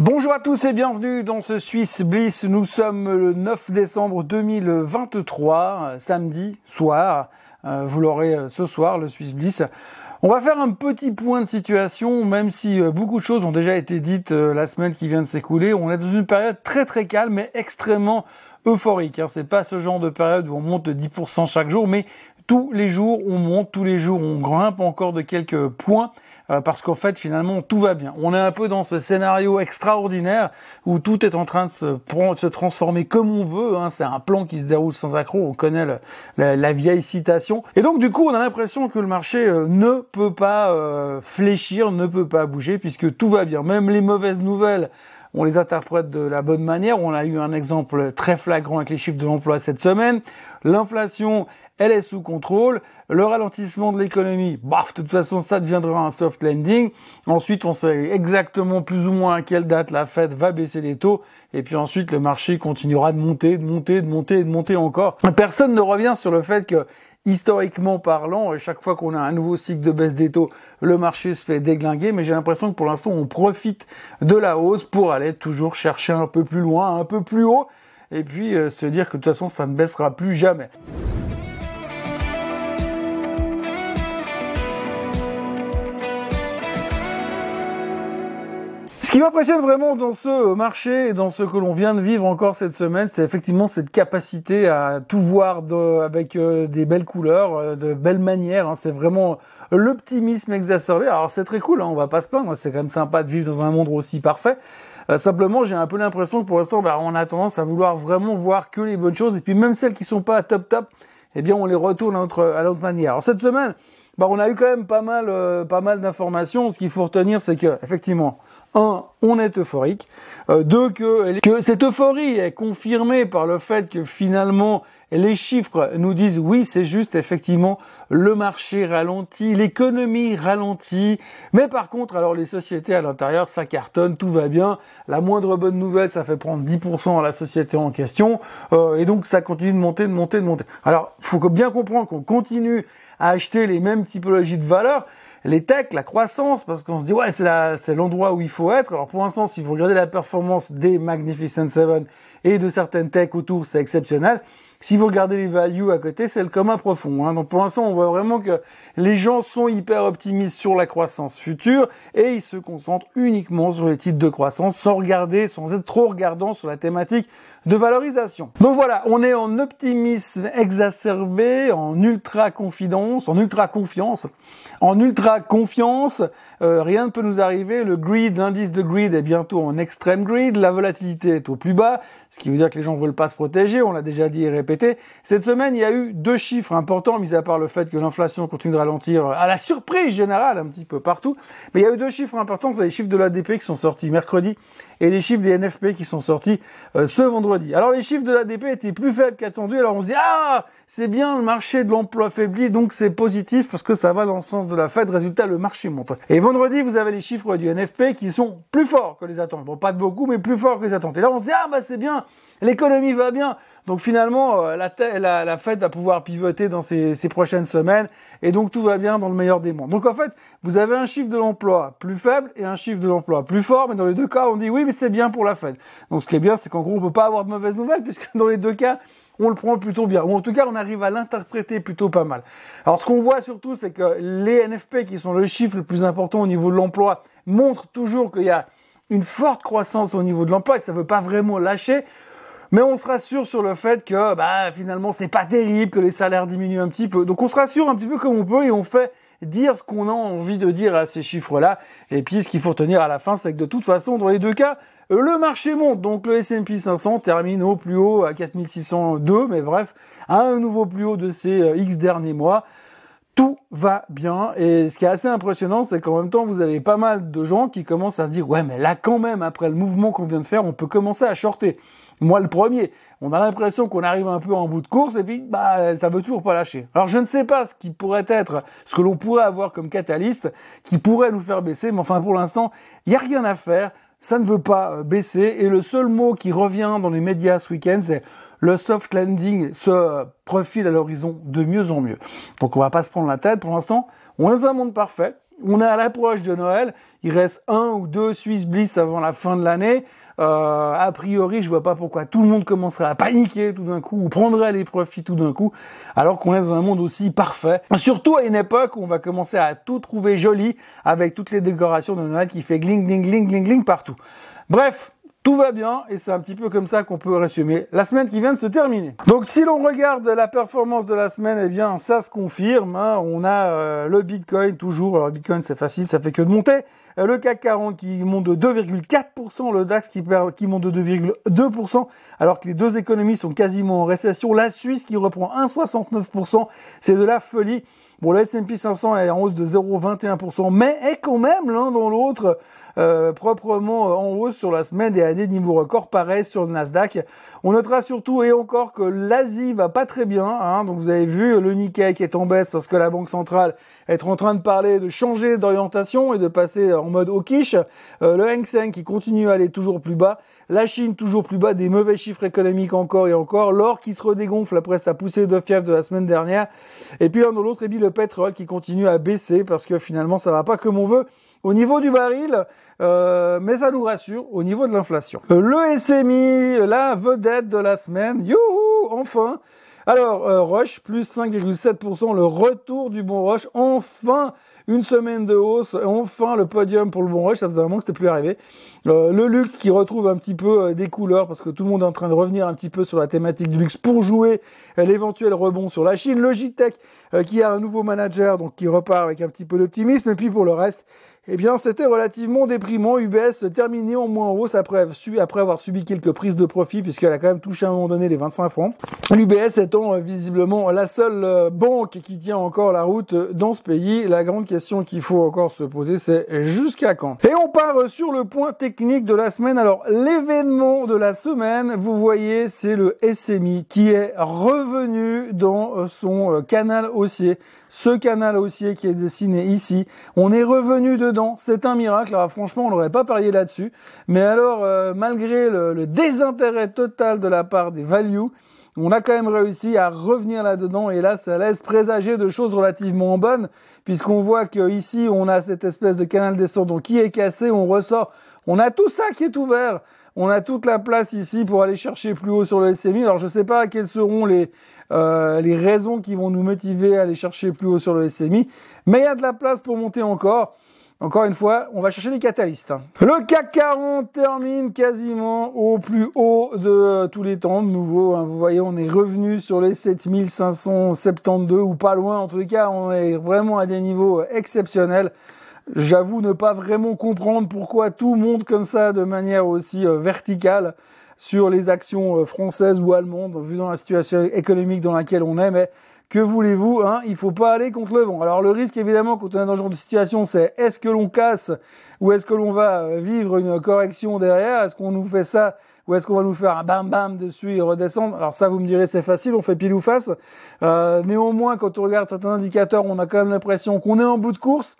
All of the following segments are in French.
Bonjour à tous et bienvenue dans ce Swiss Bliss. Nous sommes le 9 décembre 2023, samedi soir. Euh, vous l'aurez euh, ce soir, le Swiss Bliss. On va faire un petit point de situation, même si euh, beaucoup de choses ont déjà été dites la semaine qui vient de s'écouler. On est dans une période très très calme, mais extrêmement euphorique. Hein. C'est pas ce genre de période où on monte de 10% chaque jour, mais tous les jours on monte, tous les jours on grimpe encore de quelques points. Euh, parce qu'en fait finalement tout va bien. On est un peu dans ce scénario extraordinaire où tout est en train de se, se transformer comme on veut. Hein. C'est un plan qui se déroule sans accroc. On connaît la, vieille citation. Et donc du coup on a l'impression que le marché euh, ne peut pas euh, fléchir, ne peut pas bouger puisque tout va bien. Même les mauvaises nouvelles on les interprète de la bonne manière. On a eu un exemple très flagrant avec les chiffres de l'emploi cette semaine. L'inflation elle est sous contrôle. Le ralentissement de l'économie, baf, de toute façon, ça deviendra un soft landing. Ensuite, on sait exactement plus ou moins à quelle date la Fed va baisser les taux. Et puis ensuite, le marché continuera de monter, de monter, de monter, de monter encore. Personne ne revient sur le fait que historiquement parlant, chaque fois qu'on a un nouveau cycle de baisse des taux, le marché se fait déglinguer, mais j'ai l'impression que pour l'instant, on profite de la hausse pour aller toujours chercher un peu plus loin, un peu plus haut, et puis euh, se dire que de toute façon, ça ne baissera plus jamais. Ce qui m'impressionne vraiment dans ce marché et dans ce que l'on vient de vivre encore cette semaine, c'est effectivement cette capacité à tout voir avec euh, des belles couleurs, euh, de belles manières. Hein. C'est vraiment l'optimisme exacerbé. Alors c'est très cool, hein, on va pas se plaindre. C'est quand même sympa de vivre dans un monde aussi parfait. Euh, simplement, j'ai un peu l'impression que pour l'instant, bah, on a tendance à vouloir vraiment voir que les bonnes choses. Et puis même celles qui sont pas top top, eh bien on les retourne à notre, à notre manière. Alors cette semaine, bah, on a eu quand même pas mal, pas mal d'informations. Ce qu'il faut retenir, c'est que effectivement, un, on est euphorique. Euh, deux, que, que cette euphorie est confirmée par le fait que finalement les chiffres nous disent oui, c'est juste, effectivement, le marché ralentit, l'économie ralentit, mais par contre, alors les sociétés à l'intérieur, ça cartonne, tout va bien. La moindre bonne nouvelle, ça fait prendre 10% à la société en question, euh, et donc ça continue de monter, de monter, de monter. Alors, faut bien comprendre qu'on continue à acheter les mêmes typologies de valeurs, les techs, la croissance, parce qu'on se dit ouais c'est l'endroit où il faut être. Alors pour l'instant, si vous regardez la performance des Magnificent Seven et de certaines techs autour, c'est exceptionnel. Si vous regardez les values à côté, c'est le commun profond. Hein. Donc pour l'instant, on voit vraiment que les gens sont hyper optimistes sur la croissance future et ils se concentrent uniquement sur les titres de croissance sans regarder, sans être trop regardant sur la thématique de valorisation. Donc voilà, on est en optimisme exacerbé, en ultra confidence, en ultra confiance, en ultra confiance. Euh, rien ne peut nous arriver. Le grid, l'indice de grid est bientôt en extrême grid. La volatilité est au plus bas, ce qui veut dire que les gens veulent pas se protéger. On l'a déjà dit et répété. Cette semaine, il y a eu deux chiffres importants, mis à part le fait que l'inflation continue de ralentir à la surprise générale un petit peu partout. Mais il y a eu deux chiffres importants. C'est les chiffres de l'ADP qui sont sortis mercredi et les chiffres des NFP qui sont sortis euh, ce vendredi. Alors les chiffres de l'ADP étaient plus faibles qu'attendus. Alors on se dit ah c'est bien le marché de l'emploi faiblit donc c'est positif parce que ça va dans le sens de la Fed. Résultat le marché monte. Et vendredi vous avez les chiffres du NFP qui sont plus forts que les attentes. Bon pas de beaucoup mais plus forts que les attentes. Et là on se dit ah bah c'est bien l'économie va bien. Donc finalement, euh, la, la, Fed va pouvoir pivoter dans ces, prochaines semaines et donc tout va bien dans le meilleur des mondes. Donc en fait, vous avez un chiffre de l'emploi plus faible et un chiffre de l'emploi plus fort, mais dans les deux cas, on dit oui, mais c'est bien pour la Fed. Donc ce qui est bien, c'est qu'en gros, on peut pas avoir de mauvaises nouvelles puisque dans les deux cas, on le prend plutôt bien. Ou en tout cas, on arrive à l'interpréter plutôt pas mal. Alors ce qu'on voit surtout, c'est que les NFP, qui sont le chiffre le plus important au niveau de l'emploi, montrent toujours qu'il y a une forte croissance au niveau de l'emploi et ça ne veut pas vraiment lâcher. Mais on se rassure sur le fait que bah, finalement c'est pas terrible, que les salaires diminuent un petit peu. Donc on se rassure un petit peu comme on peut et on fait dire ce qu'on a envie de dire à ces chiffres-là. Et puis ce qu'il faut tenir à la fin, c'est que de toute façon, dans les deux cas, le marché monte. Donc le S&P 500 termine au plus haut à 4602, mais bref, à un nouveau plus haut de ces euh, X derniers mois tout va bien. Et ce qui est assez impressionnant, c'est qu'en même temps, vous avez pas mal de gens qui commencent à se dire, ouais, mais là, quand même, après le mouvement qu'on vient de faire, on peut commencer à shorter. Moi, le premier, on a l'impression qu'on arrive un peu en bout de course et puis, bah, ça veut toujours pas lâcher. Alors, je ne sais pas ce qui pourrait être, ce que l'on pourrait avoir comme catalyste, qui pourrait nous faire baisser, mais enfin, pour l'instant, il n'y a rien à faire. Ça ne veut pas euh, baisser. Et le seul mot qui revient dans les médias ce week-end, c'est le soft landing se profile à l'horizon de mieux en mieux. Donc on va pas se prendre la tête pour l'instant. On est dans un monde parfait. On est à l'approche de Noël. Il reste un ou deux Swiss Bliss avant la fin de l'année. Euh, a priori, je vois pas pourquoi tout le monde commencerait à paniquer tout d'un coup ou prendrait les profits tout d'un coup, alors qu'on est dans un monde aussi parfait. Surtout à une époque où on va commencer à tout trouver joli avec toutes les décorations de Noël qui fait gling, gling, gling, gling, gling partout. Bref, tout va bien et c'est un petit peu comme ça qu'on peut résumer la semaine qui vient de se terminer. Donc si l'on regarde la performance de la semaine, eh bien ça se confirme. Hein. On a euh, le Bitcoin toujours. Alors Bitcoin c'est facile, ça fait que de monter. Euh, le CAC 40 qui monte de 2,4%, le DAX qui, perd, qui monte de 2,2%, alors que les deux économies sont quasiment en récession. La Suisse qui reprend 1,69%, c'est de la folie. Bon, le S&P 500 est en hausse de 0,21%, mais est quand même l'un dans l'autre euh, proprement euh, en hausse sur la semaine et à des niveaux records pareil sur le Nasdaq. On notera surtout et encore que l'Asie va pas très bien. Hein. donc vous avez vu le Nikkei qui est en baisse parce que la Banque centrale est en train de parler de changer d'orientation et de passer en mode hawkish. Euh, le Hang Seng qui continue à aller toujours plus bas. La Chine toujours plus bas, des mauvais chiffres économiques encore et encore. L'or qui se redégonfle après sa poussée de fièvre de la semaine dernière. Et puis l'un dans l'autre, et puis le pétrole qui continue à baisser parce que finalement ça va pas comme on veut au niveau du baril, euh, mais ça nous rassure au niveau de l'inflation. Euh, le SMI, la vedette de la semaine, youhou, enfin alors, euh, Roche, plus 5,7%, le retour du bon Roche, enfin une semaine de hausse, enfin le podium pour le bon Roche, ça faisait un moment que c'était plus arrivé. le luxe qui retrouve un petit peu des couleurs, parce que tout le monde est en train de revenir un petit peu sur la thématique du luxe pour jouer l'éventuel rebond sur la Chine. Logitech qui a un nouveau manager, donc qui repart avec un petit peu d'optimisme, et puis pour le reste, eh bien, c'était relativement déprimant. UBS terminé en moins hausse après, après avoir subi quelques prises de profit, puisqu'elle a quand même touché à un moment donné les 25 francs. L'UBS étant euh, visiblement la seule euh, banque qui tient encore la route euh, dans ce pays. La grande question qu'il faut encore se poser, c'est jusqu'à quand? Et on part sur le point technique de la semaine. Alors, l'événement de la semaine, vous voyez, c'est le SMI qui est revenu dans son canal haussier. Ce canal haussier qui est dessiné ici, on est revenu de c'est un miracle. Alors franchement, on n'aurait pas parié là-dessus. Mais alors, euh, malgré le, désintérêt total de la part des values, on a quand même réussi à revenir là-dedans et là, ça laisse présager de choses relativement bonnes puisqu'on voit qu'ici, on a cette espèce de canal descendant qui est cassé, on ressort, on a tout ça qui est ouvert. On a toute la place ici pour aller chercher plus haut sur le SMI. Alors je ne sais pas quelles seront les, euh, les raisons qui vont nous motiver à aller chercher plus haut sur le SMI, mais il y a de la place pour monter encore. Encore une fois, on va chercher des catalystes. Le CAC 40 termine quasiment au plus haut de tous les temps. De nouveau, hein. vous voyez, on est revenu sur les 7572 ou pas loin. En tous les cas, on est vraiment à des niveaux exceptionnels. J'avoue ne pas vraiment comprendre pourquoi tout monte comme ça de manière aussi euh, verticale sur les actions euh, françaises ou allemandes, vu dans la situation économique dans laquelle on est, mais que voulez-vous hein Il faut pas aller contre le vent. Alors le risque évidemment quand on est dans ce genre de situation, c'est est-ce que l'on casse ou est-ce que l'on va euh, vivre une correction derrière? Est-ce qu'on nous fait ça ou est-ce qu'on va nous faire un bam bam dessus et redescendre? Alors ça, vous me direz, c'est facile, on fait pile ou face. Euh, néanmoins, quand on regarde certains indicateurs, on a quand même l'impression qu'on est en bout de course.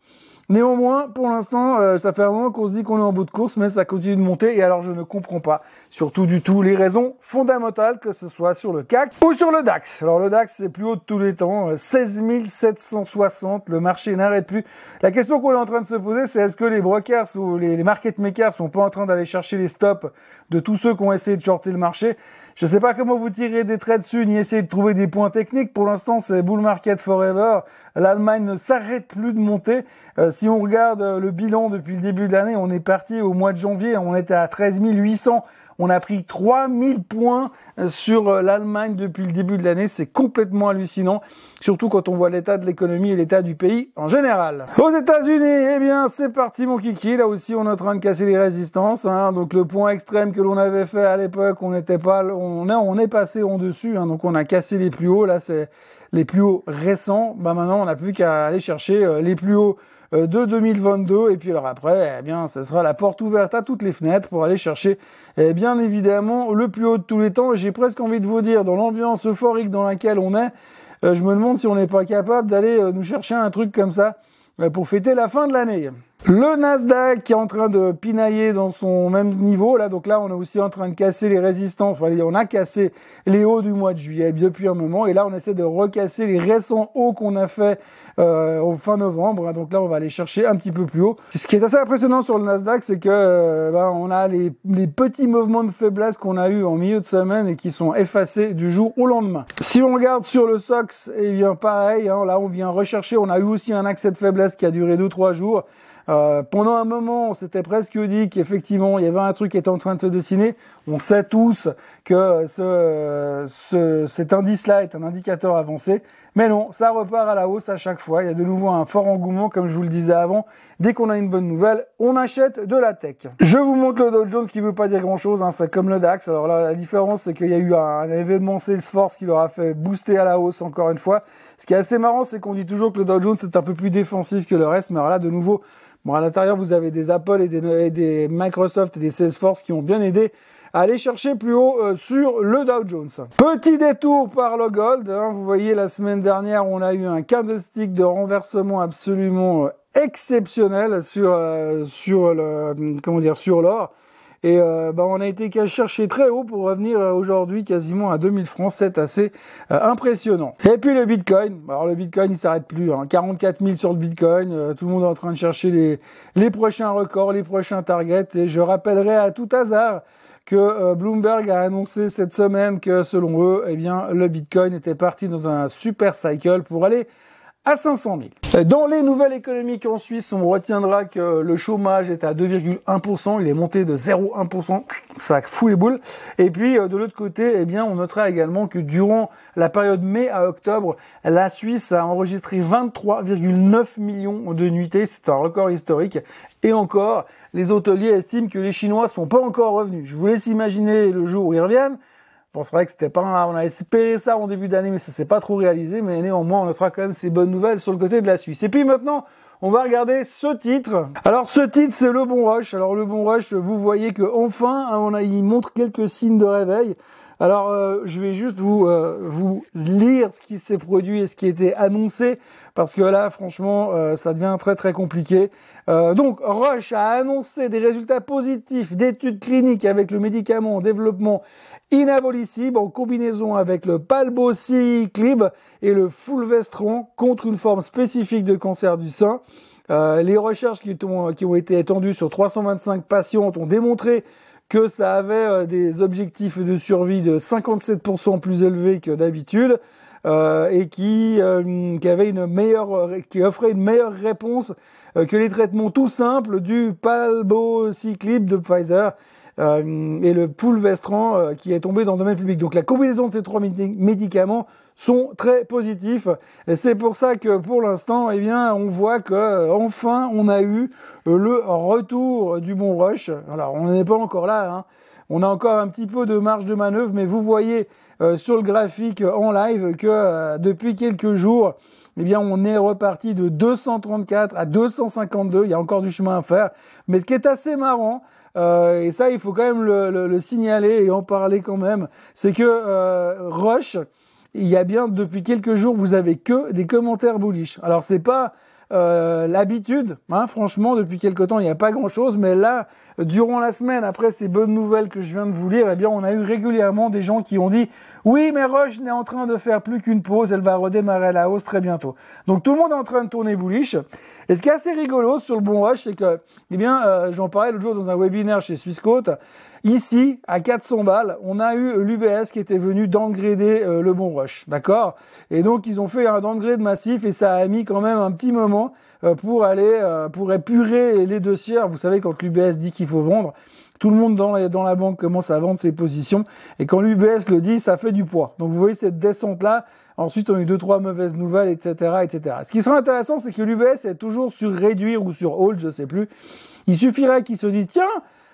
Néanmoins, pour l'instant, euh, ça fait un moment qu'on se dit qu'on est en bout de course, mais ça continue de monter. Et alors, je ne comprends pas, surtout du tout, les raisons fondamentales, que ce soit sur le CAC ou sur le DAX. Alors, le DAX, c'est plus haut de tous les temps, 16 euh, 760. Le marché n'arrête plus. La question qu'on est en train de se poser, c'est est-ce que les brokers ou les, les market makers sont pas en train d'aller chercher les stops de tous ceux qui ont essayé de shorter le marché? Je ne sais pas comment vous tirez des traits dessus, ni essayer de trouver des points techniques. Pour l'instant, c'est bull market forever. L'Allemagne ne s'arrête plus de monter. Euh, si on regarde euh, le bilan depuis le début de l'année, on est parti au mois de janvier, on était à 13 800 on a pris 3000 points sur euh, l'Allemagne depuis le début de l'année. C'est complètement hallucinant, surtout quand on voit l'état de l'économie et l'état du pays en général. Aux États-Unis, eh bien, c'est parti mon kiki. Là aussi, on est en train de casser les résistances. Hein. Donc le point extrême que l'on avait fait à l'époque, on n'était pas, on est, on est passé en dessus. Hein. Donc on a cassé les plus hauts. Là, c'est les plus hauts récents. Bah maintenant, on n'a plus qu'à aller chercher euh, les plus hauts euh, de 2022. Et puis alors après, eh bien, ce sera la porte ouverte à toutes les fenêtres pour aller chercher, eh bien évidemment, le plus haut de tous les temps. J'ai presque envie de vous dire, dans l'ambiance euphorique dans laquelle on est, euh, je me demande si on n'est pas capable d'aller euh, nous chercher un truc comme ça pour fêter la fin de l'année. Le Nasdaq qui est en train de pinailler dans son même niveau là, donc là on est aussi en train de casser les résistances. Enfin, on a cassé les hauts du mois de juillet depuis un moment et là on essaie de recasser les récents hauts qu'on a fait euh, au fin novembre. Donc là on va aller chercher un petit peu plus haut. Ce qui est assez impressionnant sur le Nasdaq, c'est que euh, ben, on a les, les petits mouvements de faiblesse qu'on a eu en milieu de semaine et qui sont effacés du jour au lendemain. Si on regarde sur le SOX, eh bien pareil, hein, là on vient rechercher, on a eu aussi un accès de faiblesse qui a duré 2-3 jours. Euh, pendant un moment, on s'était presque dit qu'effectivement, il y avait un truc qui était en train de se dessiner. On sait tous que ce, ce, cet indice-là est un indicateur avancé. Mais non, ça repart à la hausse à chaque fois. Il y a de nouveau un fort engouement, comme je vous le disais avant. Dès qu'on a une bonne nouvelle, on achète de la tech. Je vous montre le Dow Jones qui veut pas dire grand-chose. Hein, c'est comme le DAX. Alors là, la différence, c'est qu'il y a eu un événement Salesforce qui leur a fait booster à la hausse encore une fois. Ce qui est assez marrant, c'est qu'on dit toujours que le Dow Jones est un peu plus défensif que le reste. Mais alors là, de nouveau, Bon, à l'intérieur, vous avez des Apple et des, Microsoft et des Salesforce qui ont bien aidé à aller chercher plus haut euh, sur le Dow Jones. Petit détour par le gold. Hein. vous voyez, la semaine dernière, on a eu un candlestick de renversement absolument euh, exceptionnel sur euh, sur le comment dire sur l'or. Et euh, bah, on a été chercher très haut pour revenir euh, aujourd'hui quasiment à 2000 francs. C'est assez euh, impressionnant. Et puis le Bitcoin. Alors le Bitcoin, il s'arrête plus. Hein. 44 000 sur le Bitcoin. tout le monde est en train de chercher les, les prochains records, les prochains targets. Et je rappellerai à tout hasard que Bloomberg a annoncé cette semaine que selon eux, eh bien, le Bitcoin était parti dans un super cycle pour aller à 500 000. Dans les nouvelles économiques en Suisse, on retiendra que le chômage est à 2,1%, il est monté de 0,1%, ça fout les boules. Et puis euh, de l'autre côté, eh bien, on notera également que durant la période mai à octobre, la Suisse a enregistré 23,9 millions de nuitées, c'est un record historique. Et encore, les hôteliers estiment que les Chinois sont pas encore revenus. Je vous laisse imaginer le jour où ils reviennent. Bon, c'est vrai que c'était pas, on a espéré ça en début d'année, mais ça s'est pas trop réalisé. Mais néanmoins, on notera quand même ces bonnes nouvelles sur le côté de la Suisse. Et puis maintenant, on va regarder ce titre. Alors ce titre, c'est le Bon Rush. Alors le Bon Rush, vous voyez que enfin, hein, on a, il montre quelques signes de réveil. Alors euh, je vais juste vous euh, vous lire ce qui s'est produit et ce qui était annoncé parce que là, franchement, euh, ça devient très très compliqué. donc Rush a annoncé des résultats positifs d'études cliniques avec le médicament en développement inabolicible en combinaison avec le palbociclib et le fulvestron contre une forme spécifique de cancer du sein. Euh, les recherches qui ont, été étendues sur 325 patientes ont démontré que ça avait euh, des objectifs de survie de 57% plus élevés que d'habitude euh, et qui, qui avait une meilleure, qui offrait une meilleure réponse que les traitements tout simples du palbociclib de Pfizer. Euh, et le fulvestrant euh, qui est tombé dans le domaine public. Donc la combinaison de ces trois médicaments sont très positifs. C'est pour ça que pour l'instant, eh bien, on voit que euh, enfin on a eu le retour du bon rush. Alors on n'est pas encore là. Hein. On a encore un petit peu de marge de manœuvre, mais vous voyez sur le graphique en live que depuis quelques jours, eh bien, on est reparti de 234 à 252. Il y a encore du chemin à faire. Mais ce qui est assez marrant, euh, et ça, il faut quand même le, le, signaler et en parler quand même. C'est que euh, Rush, il y a bien depuis quelques jours, vous avez que des commentaires bullish. Alors c'est pas euh, l'habitude, hein, franchement, depuis quelque temps, il n'y a pas grand-chose, mais là, durant la semaine, après ces bonnes nouvelles que je viens de vous lire, eh bien, on a eu régulièrement des gens qui ont dit oui, mais Rush n'est en train de faire plus qu'une pause, elle va redémarrer à la hausse très bientôt. Donc tout le monde est en train de tourner bullish. Et ce qui est assez rigolo sur le bon Rush, c'est que, eh bien, euh, j'en parlais l'autre jour dans un webinaire chez Swissquote. Ici, à 400 balles, on a eu l'UBS qui était venu downgrader euh, le bon rush, d'accord? Et donc, ils ont fait un downgrade massif et ça a mis quand même un petit moment euh, pour aller, euh, pour épurer les dossiers. Vous savez, quand l'UBS dit qu'il faut vendre, tout le monde dans la, dans la banque commence à vendre ses positions. Et quand l'UBS le dit, ça fait du poids. Donc, vous voyez cette descente-là. Ensuite, on a eu deux, trois mauvaises nouvelles, etc., etc. Ce qui sera intéressant, c'est que l'UBS est toujours sur réduire ou sur hold, je sais plus. Il suffirait qu'il se dise, tiens,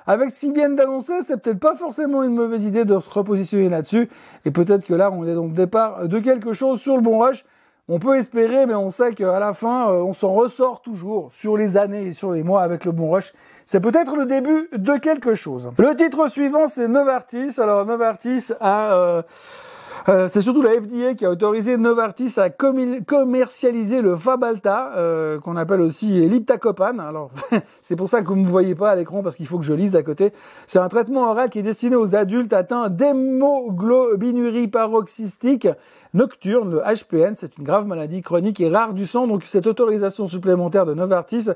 avec ce qu'ils viennent d'annoncer, c'est peut-être pas forcément une mauvaise idée de se repositionner là-dessus. Et peut-être que là, on est donc départ de quelque chose sur le bon rush. On peut espérer, mais on sait qu'à la fin, euh, on s'en ressort toujours sur les années et sur les mois avec le bon rush. C'est peut-être le début de quelque chose. Le titre suivant, c'est Novartis. Alors Novartis a... Euh, Euh, c'est surtout la FDA qui a autorisé Novartis à commercialiser le Fabalta, euh, qu'on appelle aussi l'Iptacopan. Alors, c'est pour ça que vous ne me voyez pas à l'écran parce qu'il faut que je lise à côté. C'est un traitement oral qui est destiné aux adultes atteints d'hémoglobinurie paroxystique nocturne, le HPN. C'est une grave maladie chronique et rare du sang. Donc, cette autorisation supplémentaire de Novartis,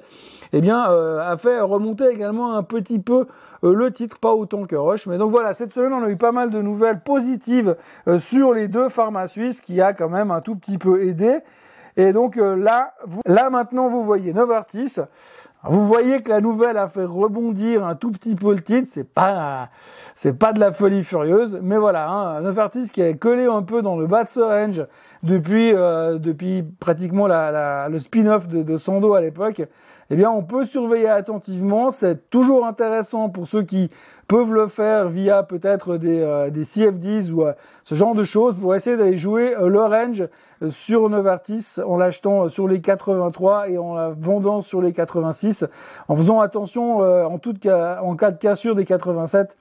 eh bien, euh, a fait remonter également un petit peu euh, le titre, pas autant que Roche. Mais donc voilà, cette semaine, on a eu pas mal de nouvelles positives euh, sur les deux pharma suisses qui a quand même un tout petit peu aidé. Et donc là, là maintenant, vous voyez Novartis. Vous voyez que la nouvelle a fait rebondir un tout petit peu le titre. C'est pas, c'est pas de la folie furieuse, mais voilà, hein, Novartis qui est collé un peu dans le bas de ce range depuis, depuis pratiquement le spin-off de, de Sando à l'époque eh bien, on peut surveiller attentivement. C'est toujours intéressant pour ceux qui peuvent le faire via peut-être des, euh, des CFDs ou euh, ce genre de choses pour essayer d'aller jouer euh, l'orange sur Novartis en l'achetant sur les 83 et en la vendant sur les 86 en faisant attention en, tout cas, en cas de cassure des 87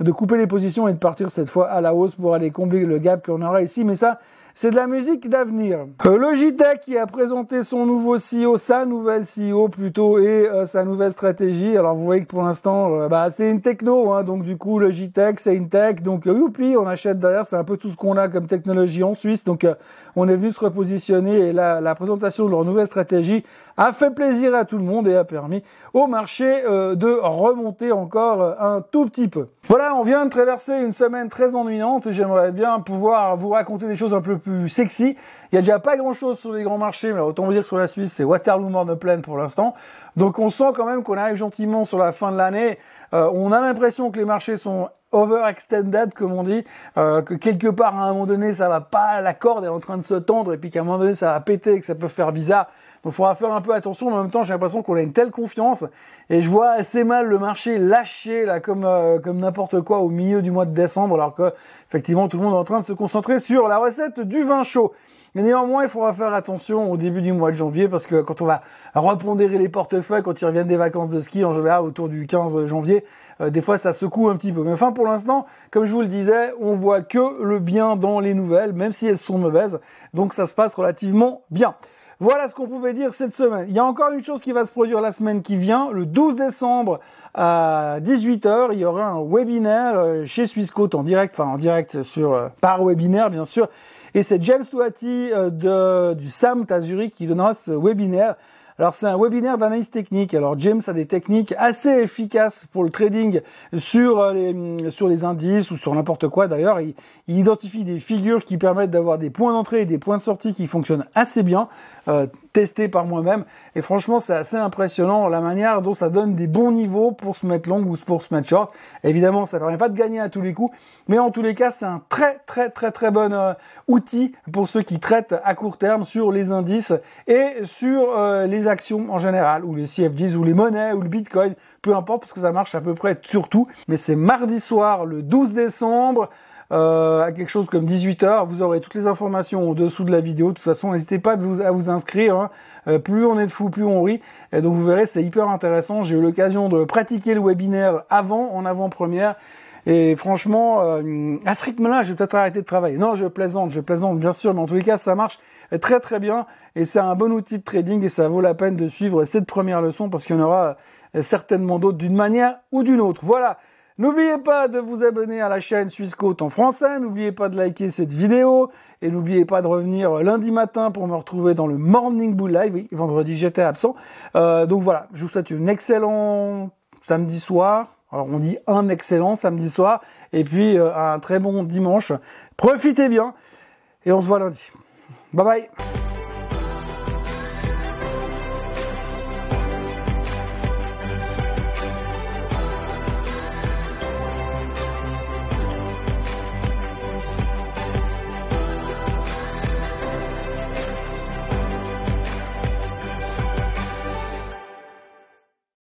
de couper les positions et de partir cette fois à la hausse pour aller combler le gap qu'on aura ici. Mais ça, c'est de la musique d'avenir. Euh, Logitech qui a présenté son nouveau CEO, sa nouvelle CEO plutôt, et euh, sa nouvelle stratégie. Alors vous voyez que pour l'instant, euh, bah, c'est une techno, hein, donc du coup Logitech, c'est une tech, donc youpi, on achète derrière, c'est un peu tout ce qu'on a comme technologie en Suisse, donc on est venu se repositionner et la, la, présentation de leur nouvelle stratégie a fait plaisir à tout le monde et a permis au marché de remonter encore un tout petit peu. Voilà, on vient de traverser une semaine très ennuyante j'aimerais bien pouvoir vous raconter des choses un peu plus sexy. Il y a déjà pas grand chose sur les grands marchés, mais autant vous dire que sur la Suisse, c'est Waterloo morne pleine pour l'instant. Donc on sent quand même qu'on arrive gentiment sur la fin de l'année. Euh, on a l'impression que les marchés sont overextended, comme on dit, euh, que quelque part à un moment donné ça va pas, la corde est en train de se tendre et puis qu'à un moment donné ça va péter, que ça peut faire bizarre. Donc il faudra faire un peu attention, mais en même temps j'ai l'impression qu'on a une telle confiance et je vois assez mal le marché lâcher là comme euh, comme n'importe quoi au milieu du mois de décembre, alors que effectivement tout le monde est en train de se concentrer sur la recette du vin chaud. Mais néanmoins, il faudra faire attention au début du mois de janvier parce que quand on va repondérer les portefeuilles, quand ils reviennent des vacances de ski, en général autour du 15 janvier, euh, des fois ça secoue un petit peu. Mais enfin, pour l'instant, comme je vous le disais, on voit que le bien dans les nouvelles, même si elles sont mauvaises. Donc ça se passe relativement bien. Voilà ce qu'on pouvait dire cette semaine. Il y a encore une chose qui va se produire la semaine qui vient. Le 12 décembre à 18h, il y aura un webinaire euh, chez Swissquote en direct, enfin en direct sur euh, par webinaire bien sûr. Et c'est James Touati euh, de, du SAM à Zurich qui donnera ce webinaire. Alors c'est un webinaire d'analyse technique. Alors James a des techniques assez efficaces pour le trading sur les sur les indices ou sur n'importe quoi. D'ailleurs, il, il, identifie des figures qui permettent d'avoir des points d'entrée et des points de sortie qui fonctionnent assez bien. Euh, testé par moi-même. Et franchement, c'est assez impressionnant la manière dont ça donne des bons niveaux pour se mettre long ou pour se mettre short. Évidemment, ça permet pas de gagner à tous les coups, mais en tous les cas, c'est un très très très très bon euh, outil pour ceux qui traitent à court terme sur les indices et sur euh, les actions en général, ou les CFDs, ou les monnaies, ou le Bitcoin, peu importe, parce que ça marche à peu près sur tout. Mais c'est mardi soir, le 12 décembre euh, à quelque chose comme 18h. Vous aurez toutes les informations au dessous de la vidéo. De toute façon, n'hésitez pas à vous inscrire. Hein. Euh, plus on est de fous, plus on rit. Et donc vous verrez, c'est hyper intéressant. J'ai eu l'occasion de pratiquer le webinaire avant, en avant-première. Et franchement, euh, à ce rythme-là, je vais peut-être arrêter de travailler. Non, je plaisante, je plaisante, bien sûr, mais en tous les cas, ça marche très très bien. Et c'est un bon outil de trading et ça vaut la peine de suivre cette première leçon parce qu'il y en aura certainement d'autres d'une manière ou d'une autre. Voilà. N'oubliez pas de vous abonner à la chaîne Suisse en français, n'oubliez pas de liker cette vidéo et n'oubliez pas de revenir lundi matin pour me retrouver dans le Morning Bull Live. Oui, vendredi j'étais absent. Euh, donc voilà, je vous souhaite une excellent samedi soir. Alors on dit un excellent samedi soir et puis euh, un très bon dimanche. Profitez bien et on se voit lundi. Bye bye